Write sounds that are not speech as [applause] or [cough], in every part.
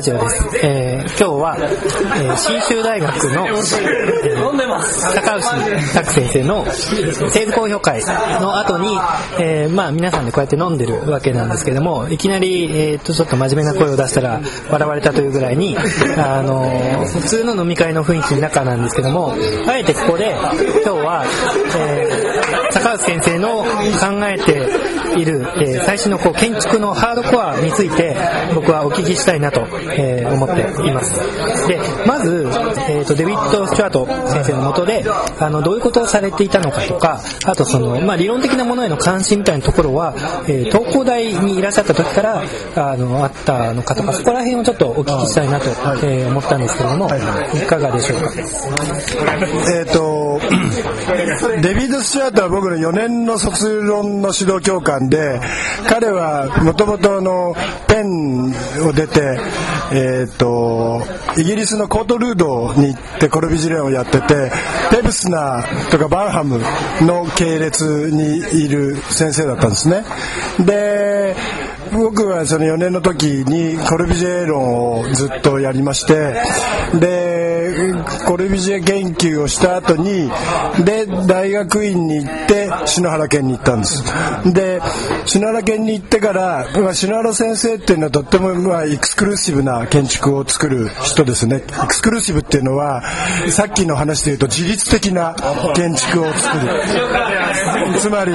ジオです。えー今日は、えー信州大学の、えー高橋拓先生の製図公表会の後に、えーまあ皆さんでこうやって飲んでるわけなんですけども、いきなり、えっ、と、ちょっと真面目な声を出したら笑われたというぐらいに、あのー普通の飲み会の雰囲気の中なんですけども、あえてここで、今日は、えー高橋先生の考えている、えー最新のこう建築のハードコアについて僕はお聞きしたいなと、えー思っています。で、まず、とデビッド・スチュワート先生のもとで、あの、どういうことをされていたのかとか、あとその、まあ、理論的なものへの関心みたいなところは、えー東工大にいらっしゃった時から、あの、あったのかとか、そこら辺をちょっとお聞きしたいなと、えー思ったんですけども、いかがでしょうか？えっ、と、[clears throat] デビッド・スチュアートは僕の4年の卒論の指導教官で、彼はもともとペンを出て、えっ、と、イギリスのコートルードに行でコルビジレンをやってて、ペブスナーとかバンハムの系列にいる先生だったんですね。で、僕はその4年の時にコルビジェ論をずっとやりましてでコルビジェ研究をした後にで大学院に行って篠原県に行ったんです。で篠原県に行ってから、まあ、篠原先生っていうのはとっても、まあ、エクスクルーシブな建築を作る人ですね。エクスクルーシブっていうのはさっきの話で言うと自律的な建築を作る。つまり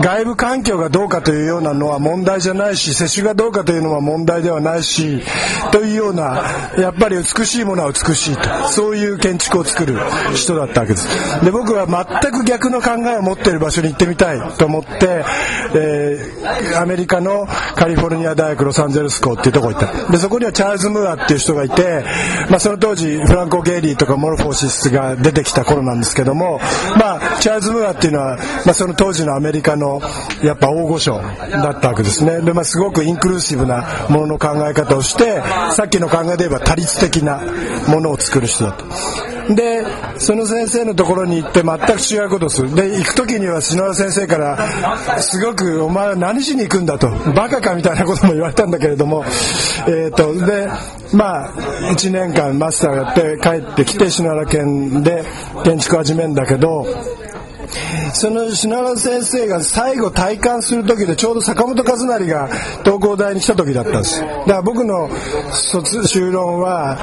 外部環境がどうかというようなのは問題問題じゃないし接種がどうかというのは問題ではないしというようなやっぱり美しいものは美しいと。そういう建築を作る人だったわけです。で僕は全く逆の考えを持っている場所に行ってみたいと思って、えーアメリカのカリフォルニア大学ロサンゼルス校っていうとこに行った。でそこにはチャールズ・ムーアっていう人がいて、まあ、その当時フランク・ゲイリーとかモルフォーシスが出てきた頃なんですけども、まあ、チャールズ・ムーアっていうのは、まあ、その当時のアメリカのやっぱ大御所だったわけです。ですね。で、まあ、すごくインクルーシブなものの考え方をしてさっきの考えで言えば多律的なものを作る人だとでその先生のところに行って全く違うことをする。で行く時には篠原先生からすごく「お前は何しに行くんだ」と「バカか」みたいなことも言われたんだけれどもえっ、とでまあ1年間マスターやって帰ってきて篠原県で建築始めるんだけどその篠原先生が最後体感する時でちょうど坂本和成が東工大に来た時だったんですだから僕の卒修論は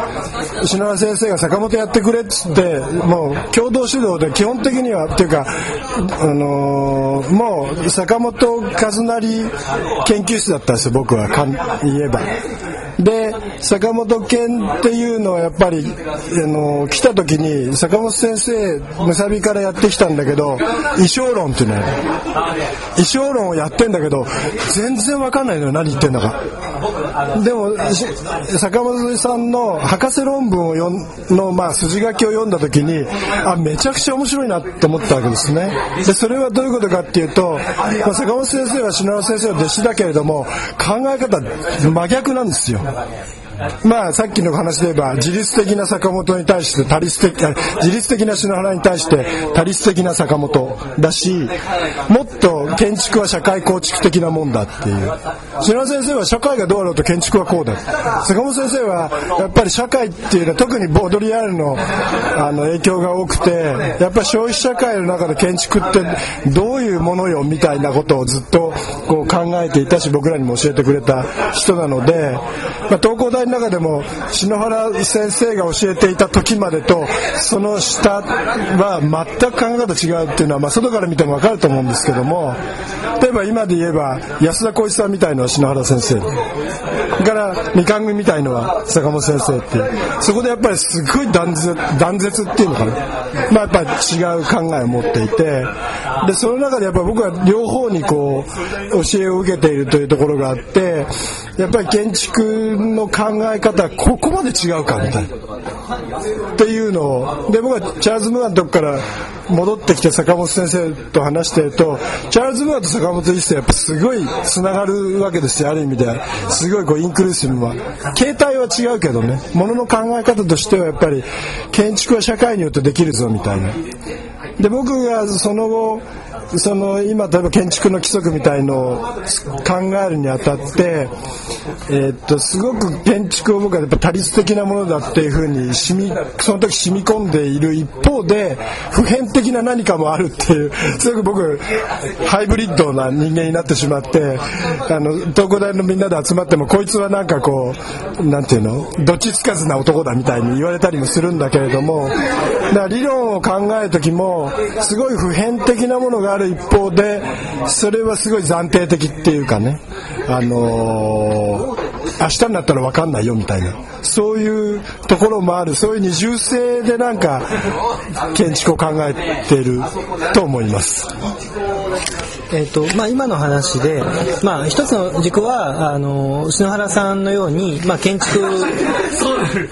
篠原先生が坂本やってくれっつってもう共同指導で基本的にはっていうか、あのーもう坂本和成研究室だったんですよ僕は言えば。で坂本健っていうのはやっぱりあの来た時に坂本先生むさびからやってきたんだけど衣装論っていうの。よ衣装論をやってんだけど全然わかんないのよ何言ってんだか。でも坂本さんの博士論文を読んの、まあ、筋書きを読んだ時にあめちゃくちゃ面白いなと思ったわけですね。でそれはどういうことかっていうと、まあ、坂本先生は篠原先生の弟子だけれども考え方真逆なんですよ。da Valéria. [laughs] まあさっきの話で言えば自律的な坂本に対して多律的自律的な篠原に対して多律的な坂本だしもっと建築は社会構築的なもんだっていう。篠原先生は社会がどうあろうと建築はこうだ坂本先生はやっぱり社会っていうのは特にボードリアルのあの影響が多くてやっぱり消費社会の中で建築ってどういうものよみたいなことをずっとこう考えていたし僕らにも教えてくれた人なので、まあ、東工大の中でも篠原先生が教えていた時までとその下は全く考え方違うっていうのは、まあ、外から見ても分かると思うんですけども例えば今で言えば安田浩一さんみたいのは篠原先生。それから三上みたいのは坂本先生っていう。そこでやっぱりすごい断絶断絶っていうのかな、まあ、やっぱり違う考えを持っていてでその中でやっぱ僕は両方にこう教えを受けているというところがあってやっぱり建築の考え方ここまで違うかみたいな。っていうのをで僕はチャールズ・ムーアのとこから戻ってきて坂本先生と話してるとチャールズ・ムーアと坂本一世やっぱすごいつながるわけですよある意味では。すごいこうインクルーシブは形態は違うけどねものの考え方としてはやっぱり建築は社会によってできるぞみたいな。で僕がその後その今例えば建築の規則みたいのを考えるにあたってえー、っとすごく建築を僕はやっぱ多律的なものだっていうふうに染みその時染み込んでいる一方で普遍的な何かもあるっていう [laughs] すごく僕ハイブリッドな人間になってしまってあの東工大のみんなで集まってもこいつはなんかこうなんていうのどっちつかずな男だみたいに言われたりもするんだけれどもだから理論を考える時もすごい普遍的なものががある一方でそれはすごい暫定的っていうかね。あのー明日になったら分かんないよみたいな。そういうところもある。そういう二重性でなんか建築を考えてると思います。えーとまあ、今の話で、まあ、一つの軸はあの篠原さんのように、まあ、建築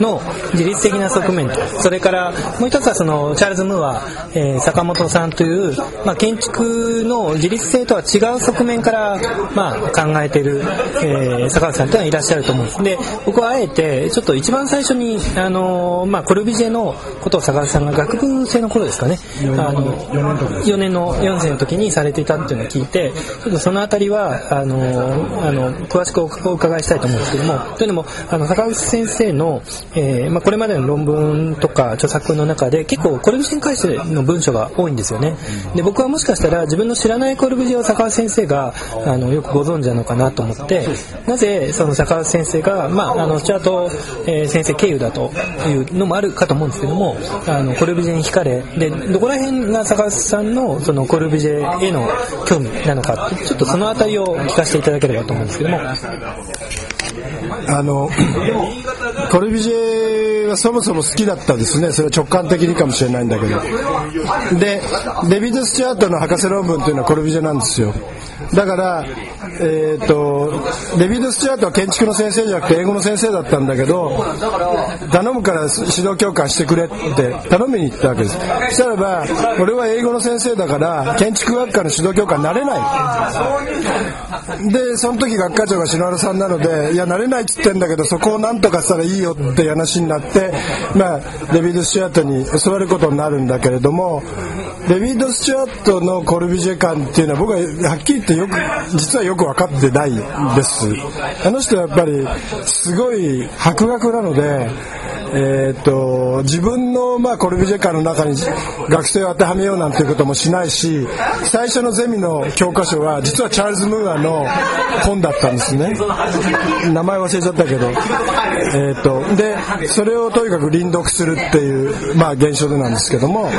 の自律的な側面と。それからもう一つはそのチャールズ・ムーア、えー、坂本さんという、まあ、建築の自律性とは違う側面から、まあ、考えている、えー、坂本さんというのはいらっしゃると思うんです。で僕はあえてちょっと一番最初にあの、まあ、コルビジェのことを坂本さんが学部生の頃ですかね。あの4年の4年の時にされていたっていうのを聞いてちょっとその辺りはあのあの詳しくお伺いしたいと思うんですけどもというのもあの坂口先生の、えーまあ、これまでの論文とか著作の中で結構コルビジェに関しての文章が多いんですよね。で僕はもしかしたら自分の知らないコルビジェを坂口先生があのよくご存知なのかなと思ってなぜその坂口先生が、まあ、あのスチャート、えー、先生経由だというのもあるかと思うんですけどもあのコルビジェに惹かれでどこら辺が坂口さんのそのコルビジェへの興味なのかってちょっとその辺りを聞かせていただければと思うんですけども。あのコルビジェはそもそも好きだったですね。それは直感的にかもしれないんだけど。でデビッド・スチュアートの博士論文というのはコルビジェなんですよ。だから、えーと、デビッド・スチュアートは建築の先生じゃなくて英語の先生だったんだけど頼むから指導教官してくれって頼みに行ったわけです。そしたらば俺は英語の先生だから建築学科の指導教官になれない。でその時学科長が篠原さんなのでいやなれないっつってんだけどそこをなんとかしたらいいよって話になってまあデビッド・スチュアートに教わることになるんだけれどもデビッド・スチュアートのコルビジェ観っていうのは僕ははっきり言ってよく実はよく分かってないです。あの人はやっぱりすごい博学なのでえーと、自分の、まあ、コルビジェ観の中に学生を当てはめようなんていうこともしないし最初のゼミの教科書は実はチャールズ・ムーアの本だったんですね。名前忘れちゃったけど、えーと、でそれをとにかく輪読するっていう、まあ、現象でなんですけども。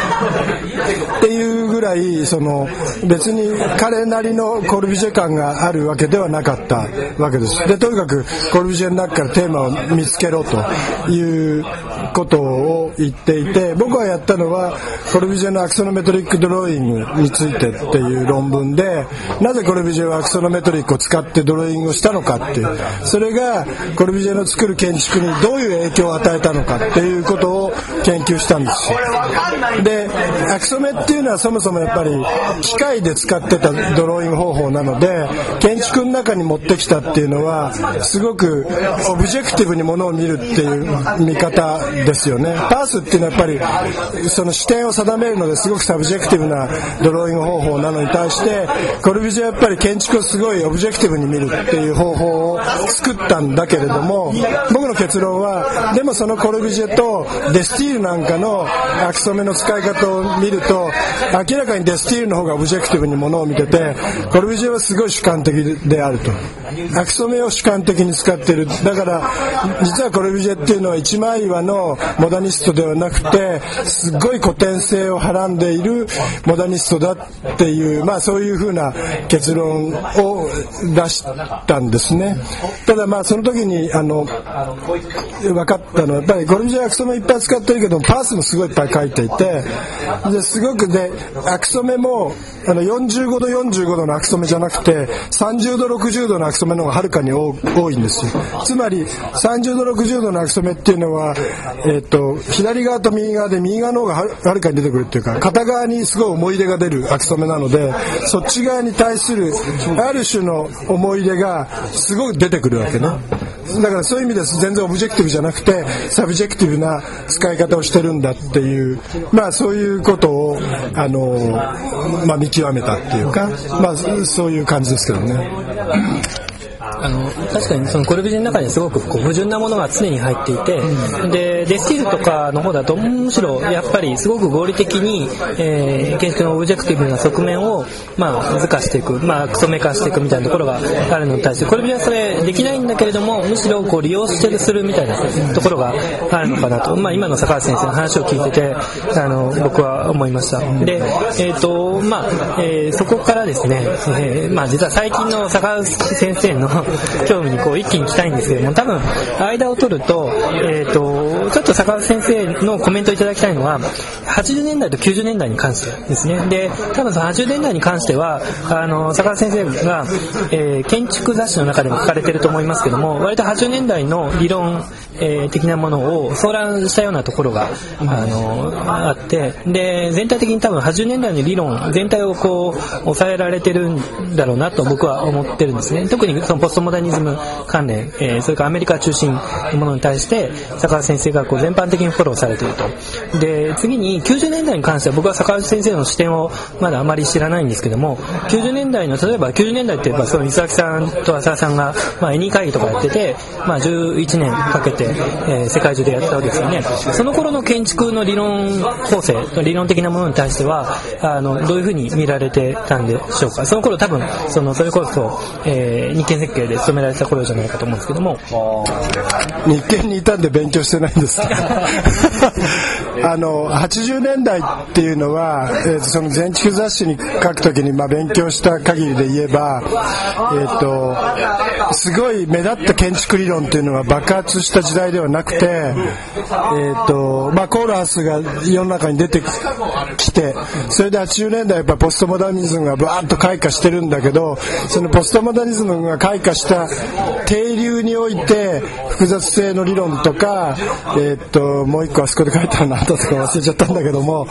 っていうぐらいその別に彼なりのコルビジェ感があるわけではなかったわけです。でとにかくコルビジェの中からテーマを見つけろということを言っていて僕がやったのはコルビジェのアクソノメトリックドローイングについてっていう論文でなぜコルビジェはアクソノメトリックを使ってドローイングをしたのかっていう。それがコルビジェの作る建築にどういう影響を与えたのかっていうことを研究したんですよ。でアクソメっていうのはそもそもやっぱり機械で使ってたドローイング方法なので建築の中に持ってきたっていうのはすごくオブジェクティブにものを見るっていう見方ですよね。パースっていうのはやっぱりその視点を定めるのですごくサブジェクティブなドローイング方法なのに対してコルビジェはやっぱり建築をすごいオブジェクティブに見るっていう方法を作ったんだけれども僕の結論はでもそのコルビジェとデスティールなんかのアクソメの使い方を見ると明らかにデスティールの方がオブジェクティブにものを見ててコルビジェはすごい主観的であると。アクソメを主観的に使ってる。だから実はコルビジェっていうのは一枚岩のモダニストではなくてすごい古典性をはらんでいるモダニストだっていうまあそういうふうな結論を出したんですね。ただまあその時にあの分かったのはやっぱりゴルジュアクソメいっぱい使ってるけどパースもすごいいっぱい書いていてですごくでアクソメもあの45度45度のアクソメじゃなくて30度60度のアクソメの方がはるかに多いんですよ。つまり30度60度のアクソメっていうのはえっと左側と右側で右側の方がはるかに出てくるっていうか片側にすごい重みが出るアクソメなのでそっち側に対するある種の重みがすごく出てくるわけねだからそういう意味です全然オブジェクティブじゃなくてサブジェクティブな使い方をしてるんだっていうまあそういうことをあの、まあ、見極めたっていうかまあそういう感じですけどね。あの確かにそのコルビジェの中にすごくこう矛盾なものが常に入っていて、でデスティールとかの方だとむしろやっぱりすごく合理的に、えー、建築のオブジェクティブな側面を、まあ、図化していく、まあ、アクソメ化していくみたいなところがあるのに対してコルビジェはそれできないんだけれどもむしろこう利用してするみたいなところがあるのかなと、まあ、今の坂牛先生の話を聞いててあの僕は思いました。で、えーとまあえー、そこからですね、えーまあ、実は最近の坂橋先生の [laughs] 興味にこう一気に来たいんですけども多分間を取ると,、えーと、ちょっと坂橋先生のコメントいただきたいのは80年代と90年代に関してですね。で多分その80年代に関してはあの坂橋先生が、えー、建築雑誌の中でも書かれてると思いますけども割と80年代の理論、えー、的なものを相談したようなところがあのあってで全体的に多分80年代の理論全体をこう抑えられてるんだろうなと僕は思ってるんですね。特にそのポストモダニズム関連、えー、それからアメリカ中心のものに対して坂田先生がこう全般的にフォローされていると。で次に90年代に関しては僕は坂田先生の視点をまだあまり知らないんですけども90年代の例えば90年代って言えばその三崎さんと浅田さんが、まあ、エニー会議とかやってて、まあ、11年かけて、えー、世界中でやったわけですよね。その頃の建築の理論構成理論的なものに対してはあのどういうふうに見られてたんでしょうか。その頃多分そのそれこそ、えー、日建設計で勤められてた頃じゃないかと思うんですけども。日建にいたんで勉強してないんです [laughs] あの80年代っていうのは、えー、その全築雑誌に書くときに、まあ、勉強した限りで言えば、えーと、すごい目立った建築理論っていうのは爆発した時代ではなくて、えーとまあ、コーラスが世の中に出てきてそれで80年代やっぱポストモダニズムがバーッと開花してるんだけどそのポストモダニズムが開花した底流において複雑性の理論とか、えーと、もう一個あそこで書いてあるのあったか忘れちゃったんだけども、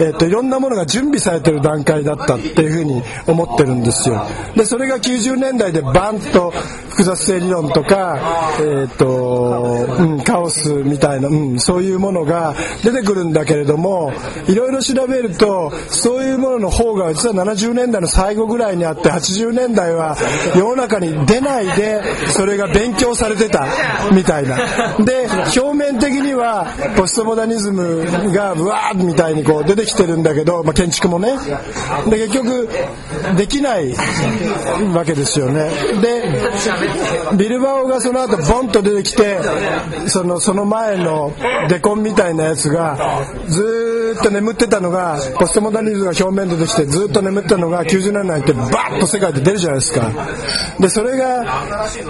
えーと、いろんなものが準備されてる段階だったっていうふうに思ってるんですよ。でそれが90年代でバンと複雑性理論とか、えーとうん、カオスみたいな、うん、そういうものが出てくるんだけれどもいろいろ調べるとそういうものの方が実は70年代の最後ぐらいにあって80年代は世の中に出ないでそれが勉強されてたみたいな。で表面的にはポストモダニズムがブワーみたいにこう出てきてるんだけど、まあ、建築もね。で結局できないわけですよね。でビルバオがその後ボンと出てきてそのその前のデコンみたいなやつがずっと眠ってたのがポストモダニズムが表面で出てきてずっと眠ってたのが90年代ってバッと世界で出るじゃないですか。でそれが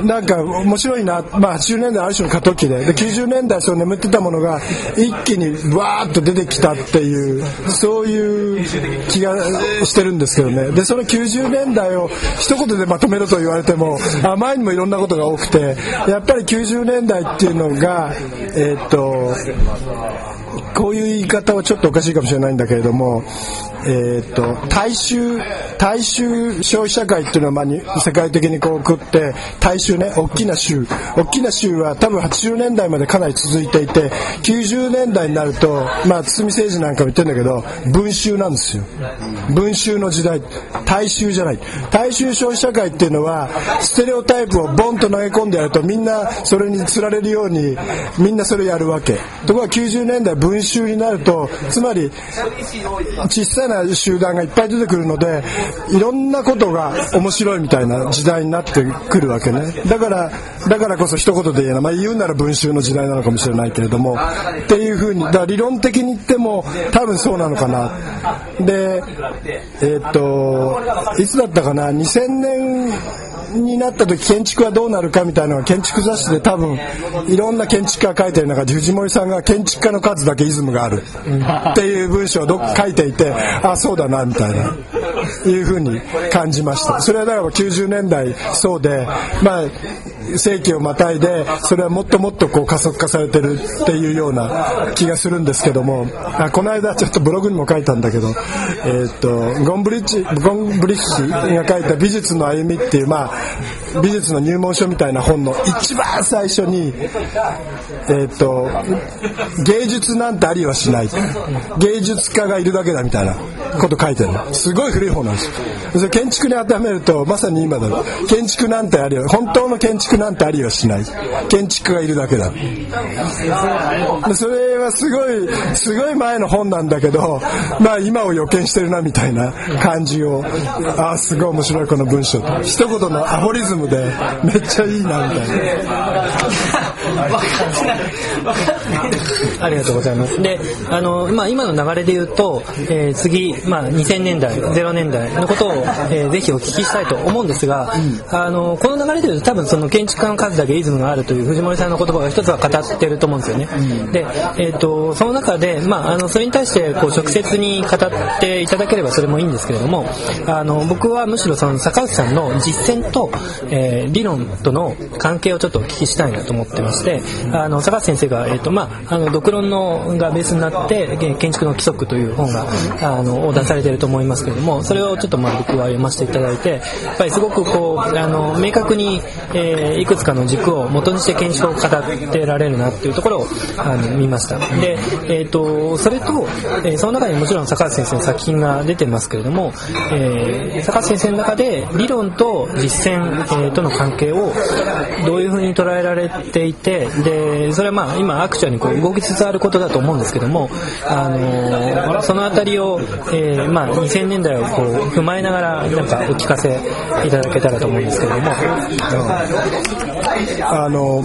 なんか面白いな、まあ、80年代ある種の過渡期で。で90年代その眠ってたものが一気にわーっと出てきたっていうそういう気がしてるんですけどね。でその90年代を一言でまとめろと言われてもあ前にもいろんなことが多くてやっぱり90年代っていうのがえー、っとこういう言い方はちょっとおかしいかもしれないんだけれどもえーと、大衆大衆消費社会っていうのは、まあ、世界的にこう食って大衆ね大きな州大きな州は多分80年代までかなり続いていて90年代になると、まあ、堤政治なんかも言ってるんだけど文集なんですよ。文集の時代。大衆じゃない。大衆消費社会っていうのはステレオタイプをボンと投げ込んでやるとみんなそれにつられるようにみんなそれやるわけ。ところが90年代文集になるとつまり小さな集団がいっぱい出てくるのでいろんなことが面白いみたいな時代になってくるわけね。だからだからこそ一言で言えない、まあ、言うなら文集の時代なのかもしれないけれどもっていうふうにだ理論的に言っても多分そうなのかな。でえー、っといつだったかな？2000年になった時建築はどうなるかみたいなのは建築雑誌で多分いろんな建築家が書いてる中で藤森さんが建築家の数だけイズムがあるっていう文章をどっか書いていてあそうだなみたいな。いうふうに感じました。それはだから90年代そうでまあ世紀をまたいでそれはもっともっとこう加速化されてるっていうような気がするんですけどもあこの間ちょっとブログにも書いたんだけど、えー、っとゴンブリッジゴンブリッジが書いた「美術の歩み」っていうまあ美術の入門書みたいな本の一番最初に、えっ、と、芸術なんてありはしない。芸術家がいるだけだみたいなこと書いてるの。すごい古い本なんですよ。それ建築に当てはめると、まさに今だろ。建築なんてありは、本当の建築なんてありはしない。建築がいるだけだ。それはすごい、すごい前の本なんだけど、まあ今を予見してるなみたいな感じを、ああ、すごい面白いこの文章。一言のアホリズムでめっちゃいいなみたいな。ありがとうございます。で、あの、まあ、今の流れで言うと、えー、次、まあ、2000年代、0年代のことを、えー、ぜひお聞きしたいと思うんですが、うん、あの、この流れで言うと多分その建築家の数だけイズムがあるという藤森さんの言葉が一つは語ってると思うんですよね。うん、で、えっ、ー、と、その中で、まあ、あの、それに対して、こう、直接に語っていただければそれもいいんですけれども、あの、僕はむしろその坂内さんの実践と、えー、理論との関係をちょっとお聞きしたいなと思ってまして、あの、坂内先生が、えっ、ー、と、まあ、あの、独論のがベースになって、建築の規則という本が、あの、を出されてると思いますけれども、それをちょっとまあ僕は読ませていただいて、やっぱりすごくこう、あの、明確に、えー、いくつかの軸を元にして建築を語ってられるなっていうところを、あの、見ました。で、えっ、ー、と、それと、えー、その中にもちろん坂内先生の作品が出てますけれども、えー、坂内先生の中で理論と実践、えー、との関係をどういうふうに捉えられていて、で、それはまあ今アクチュアにこう動きつつあることだと思うんですけども、あのそのあたりを、えー、まあ2000年代をこう踏まえながらなんかお聞かせいただけたらと思うんですけれども。あの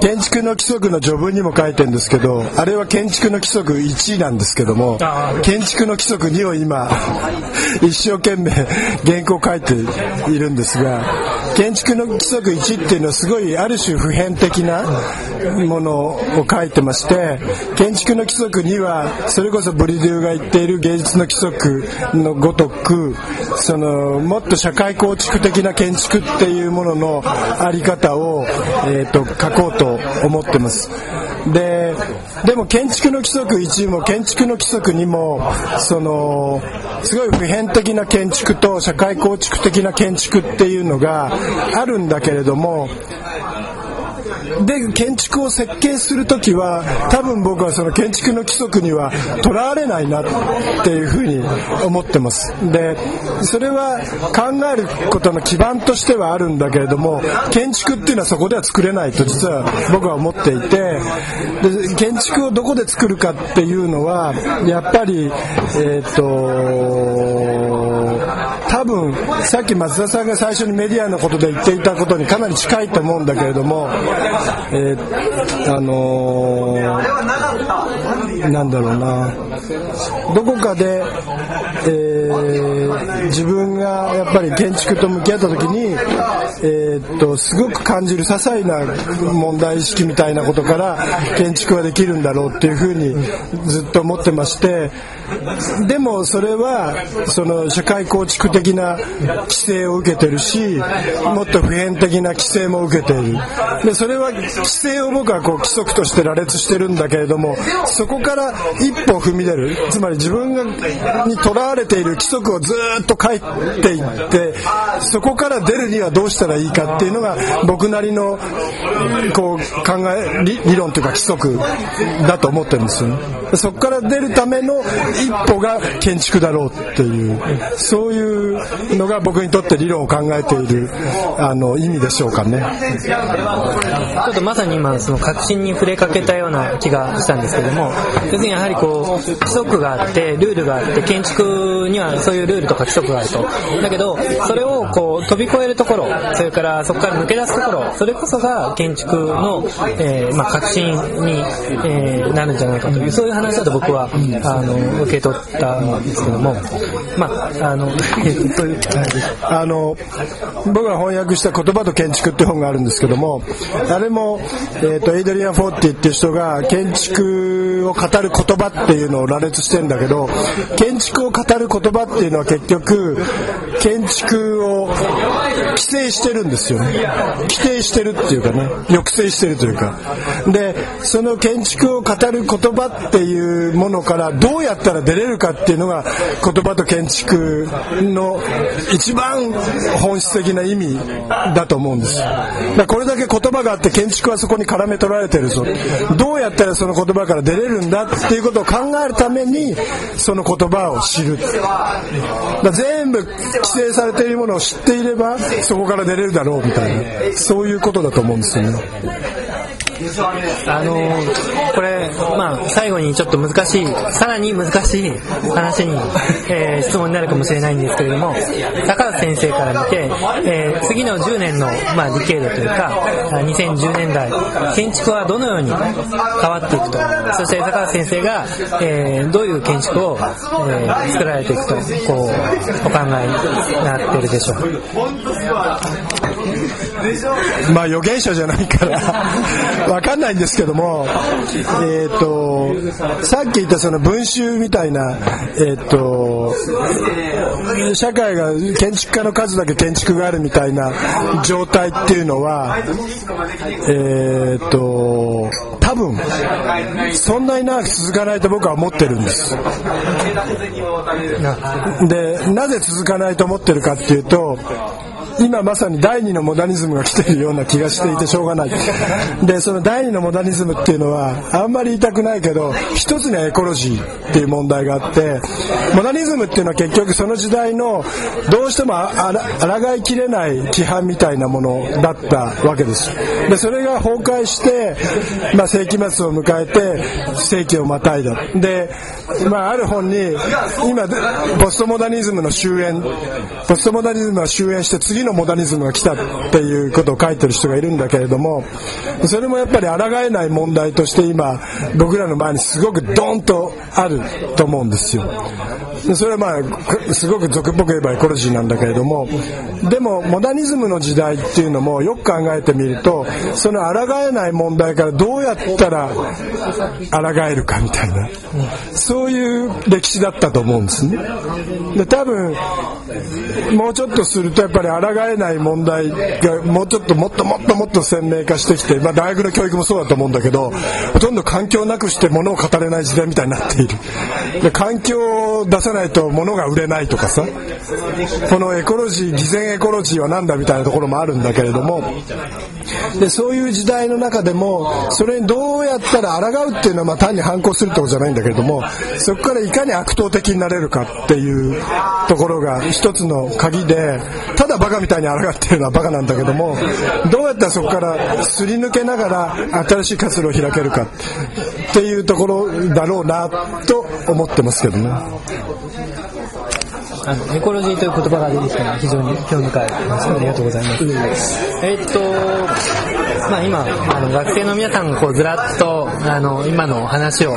建築の規則の序文にも書いてるんですけどあれは建築の規則1なんですけども建築の規則2を今一生懸命原稿書いているんですが建築の規則1っていうのはすごいある種普遍的なものを書いてまして建築の規則2はそれこそブリデューが言っている芸術の規則のごとくそのもっと社会構築的な建築っていうもののあり方を、えーと、書こうと思ってます。ででも建築の規則1も建築の規則2もそのすごい普遍的な建築と社会構築的な建築っていうのがあるんだけれどもで建築を設計する時は多分僕はその建築の規則にはとらわれないなっていうふうに思ってます。でそれは考えることの基盤としてはあるんだけれども建築っていうのはそこでは作れないと実は僕は思っていてで建築をどこで作るかっていうのはやっぱりえっ、ー、と分さっき松田さんが最初にメディアのことで言っていたことにかなり近いと思うんだけれども、えー、あのー、なんだろうな。どこかで、えー、自分がやっぱり建築と向き合った時に、えー、っとすごく感じる些細な問題意識みたいなことから建築はできるんだろうっていうふうにずっと思ってましてでもそれはその社会構築的な規制を受けてるしもっと普遍的な規制も受けている。でそれは規制を僕はこう規則として羅列してるんだけれどもそこから一歩踏み出る。つまり自分がにとらわれている規則をずっと書いていってそこから出るにはどうしたらいいかっていうのが僕なりのこう考え理論というか規則だと思ってるんですよ、ね。そこから出るための一歩が建築だろうっていうそういうのが僕にとって理論を考えているあの意味でしょうかね。ちょっとまさに今その確信に触れかけたような気がしたんですけども要するにやはりこう規則があってルールがあって建築にはそういうルールとか規則があると。だけどそれをこう飛び越えるところそれからそこから抜け出すところそれこそが建築の、えーまあ、革新に、えー、なるんじゃないかというそういう話だと僕はあの受け取ったんですけども。まああの [laughs] というあの僕が翻訳した「言葉と建築」って本があるんですけどもあれも、えーと、エイドリアン・フォーティっていう人が建築を語る言葉っていうのを羅列してんだけど建築築を語るる言葉っていうのは結局建築を規制してるんですよね。規定してるっていうかね抑制してるというか。でその建築を語る言葉っていうものからどうやったら出れるかっていうのが言葉と建築の一番本質的な意味だと思うんです。だこれだけ言葉があって建築はそこに絡め取られてるぞ。どうやったらその言葉から出れるんだっていうことを考えるためにその言葉を知る。全部規制されているものを知っていればそこから出れるだろうみたいなそういうことだと思うんですよね。あのこれ、まあ、最後にちょっと難しい、さらに難しい話に、えー、質問になるかもしれないんですけれども、高橋先生から見て、えー、次の10年の、まあ、ディケードというか、2010年代、建築はどのように変わっていくと、そして高橋先生が、えー、どういう建築を、えー、作られていくと、こう、お考えになってるでしょうか。まあ預言者じゃないから。わかんないんですけども、え、ー、と、さっき言ったその文集みたいな、え、ー、と、社会が建築家の数だけ建築があるみたいな状態っていうのは、えっ、ー、と、多分、そんなに長く続かないと僕は思ってるんです。で、なぜ続かないと思ってるかっていうと、今まさに第二のモダニズムが来ているような気がしていてしょうがない。でその第二のモダニズムっていうのはあんまり言いたくないけど一つにはエコロジーっていう問題があってモダニズムっていうのは結局その時代のどうしてもあらがいきれない規範みたいなものだったわけです。でそれが崩壊して、まあ、世紀末を迎えて世紀をまたいだ。で、まあ、ある本に今ポストモダニズムの終焉。ポストモダニズムは終焉して次のモダニズムが来たっていうことを書いてる人がいるんだけれどもそれもやっぱり抗えない問題として今僕らの前にすごくドンとあると思うんですよ。それはまあすごく俗っぽく言えばエコロジーなんだけれどもでもモダニズムの時代っていうのもよく考えてみるとその抗えない問題からどうやったら抗えるかみたいな。そうういう歴史だったと思うんですね。で多分もうちょっとするとやっぱり抗えない問題がもうちょっともっともっともっと鮮明化してきて、まあ、大学の教育もそうだと思うんだけどほとんど環境なくして物を語れない時代みたいになっている。で環境を出さないと物が売れないとかさこのエコロジー偽善エコロジーは何だみたいなところもあるんだけれどもでそういう時代の中でもそれにどうやったら抗うっていうのはまあ単に反抗するってことじゃないんだけれどもそこからいかに悪党的になれるかっていうところが一つの鍵でただバカみたいに抗ってるのはバカなんだけどもどうやったらそこからすり抜けながら新しい活路を開けるかっていうところだろうなと思ってますけどね。あのエコロジーという言葉が出てきたのは非常に興味深いありがとうございます。えー、っと、まあ今、あの学生の皆さんがこうずらっと、あの、今の話を、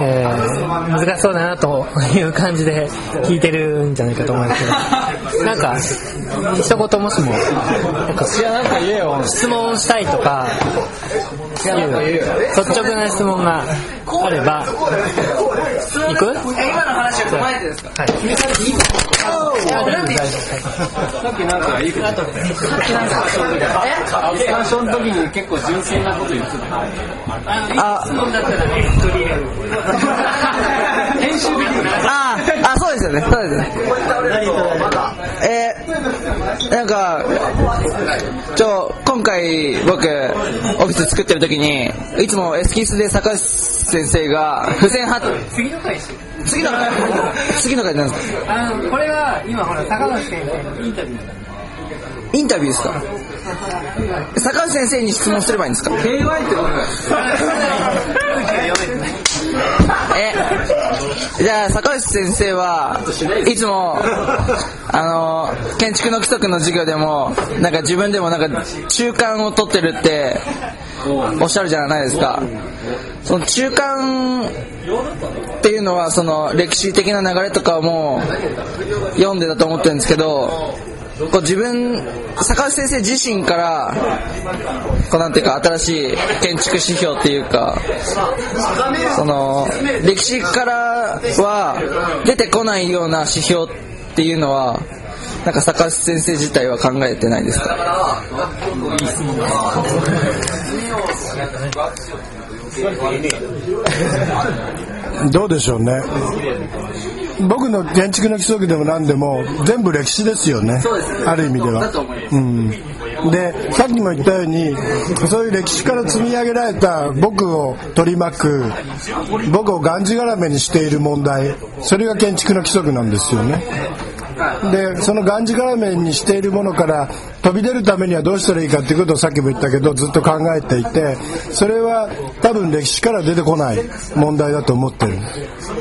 えー、難しそうだなという感じで聞いてるんじゃないかと思いますけど、なんか、一言もしも、なんか、質問したいとか、率直な質問があれば、行く？今の話は踏まえてですか？はい。さっきなんかいいことさっきなんか、ディスカッションの時に結構純粋なこと言ってた。あ、質問だったらね、取り入れる。編集ああ、そうですよね。そうですね。えー、なんか、ちょ、今回僕、オフィス作ってる時に、いつもエスキスで坂内先生が、付箋貼っ次の回次の回次の回なんです。かあの、これは今ほら、坂内先生のインタビュー。インタビューですか？坂内先生に質問すればいいんですか？KY ってことえじ坂内先生はいつもあの建築の規則の授業でもなんか自分でもなんか中間を取ってるっておっしゃるじゃないですか。その中間っていうのはその歴史的な流れとかも読んでたと思ってるんですけどこう自分坂橋先生自身からこうなんていうか新しい建築指標っていうかその歴史からは出てこないような指標っていうのはなんか坂橋先生自体は考えてないですか？どうでしょうね。僕の建築の規則でも何でも全部歴史ですよね。ある意味では、うん、でさっきも言ったようにそういう歴史から積み上げられた僕を取り巻く僕をがんじがらめにしている問題それが建築の規則なんですよね。でそのがんじがらめにしているものから飛び出るためにはどうしたらいいかっていうことをさっきも言ったけどずっと考えていてそれは多分歴史から出てこない問題だと思ってる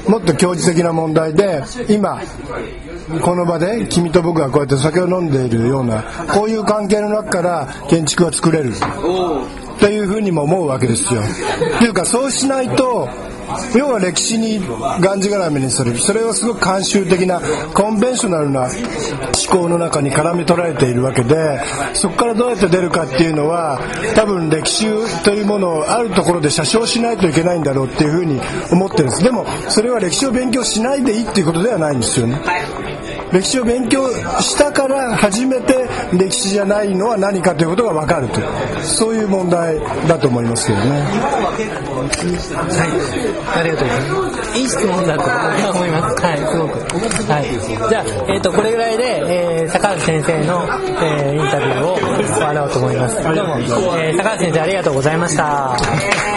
もっと教授的な問題で今この場で君と僕がこうやって酒を飲んでいるようなこういう関係の中から建築は作れるというふうにも思うわけですよ。っていうかそうしないと要は歴史にがんじがらめにするそれをすごく慣習的なコンベンショナルな思考の中に絡み取られているわけでそこからどうやって出るかっていうのは多分歴史というものをあるところで写真しないといけないんだろうっていうふうに思ってるんです。でもそれは歴史を勉強しないでいいっていうことではないんですよね。歴史を勉強したから初めて歴史じゃないのは何かということが分かると。そういう問題だと思いますけどね。はい。ありがとうございます。い。い。質問だと思います。はい、す。ごく。はい。じゃあ、えっ、と、これぐらい。で、えー、坂橋先生の、えー、インタビューを終わろうと思い。ます。どうも、えー、坂橋先生ありがとうござい。ました。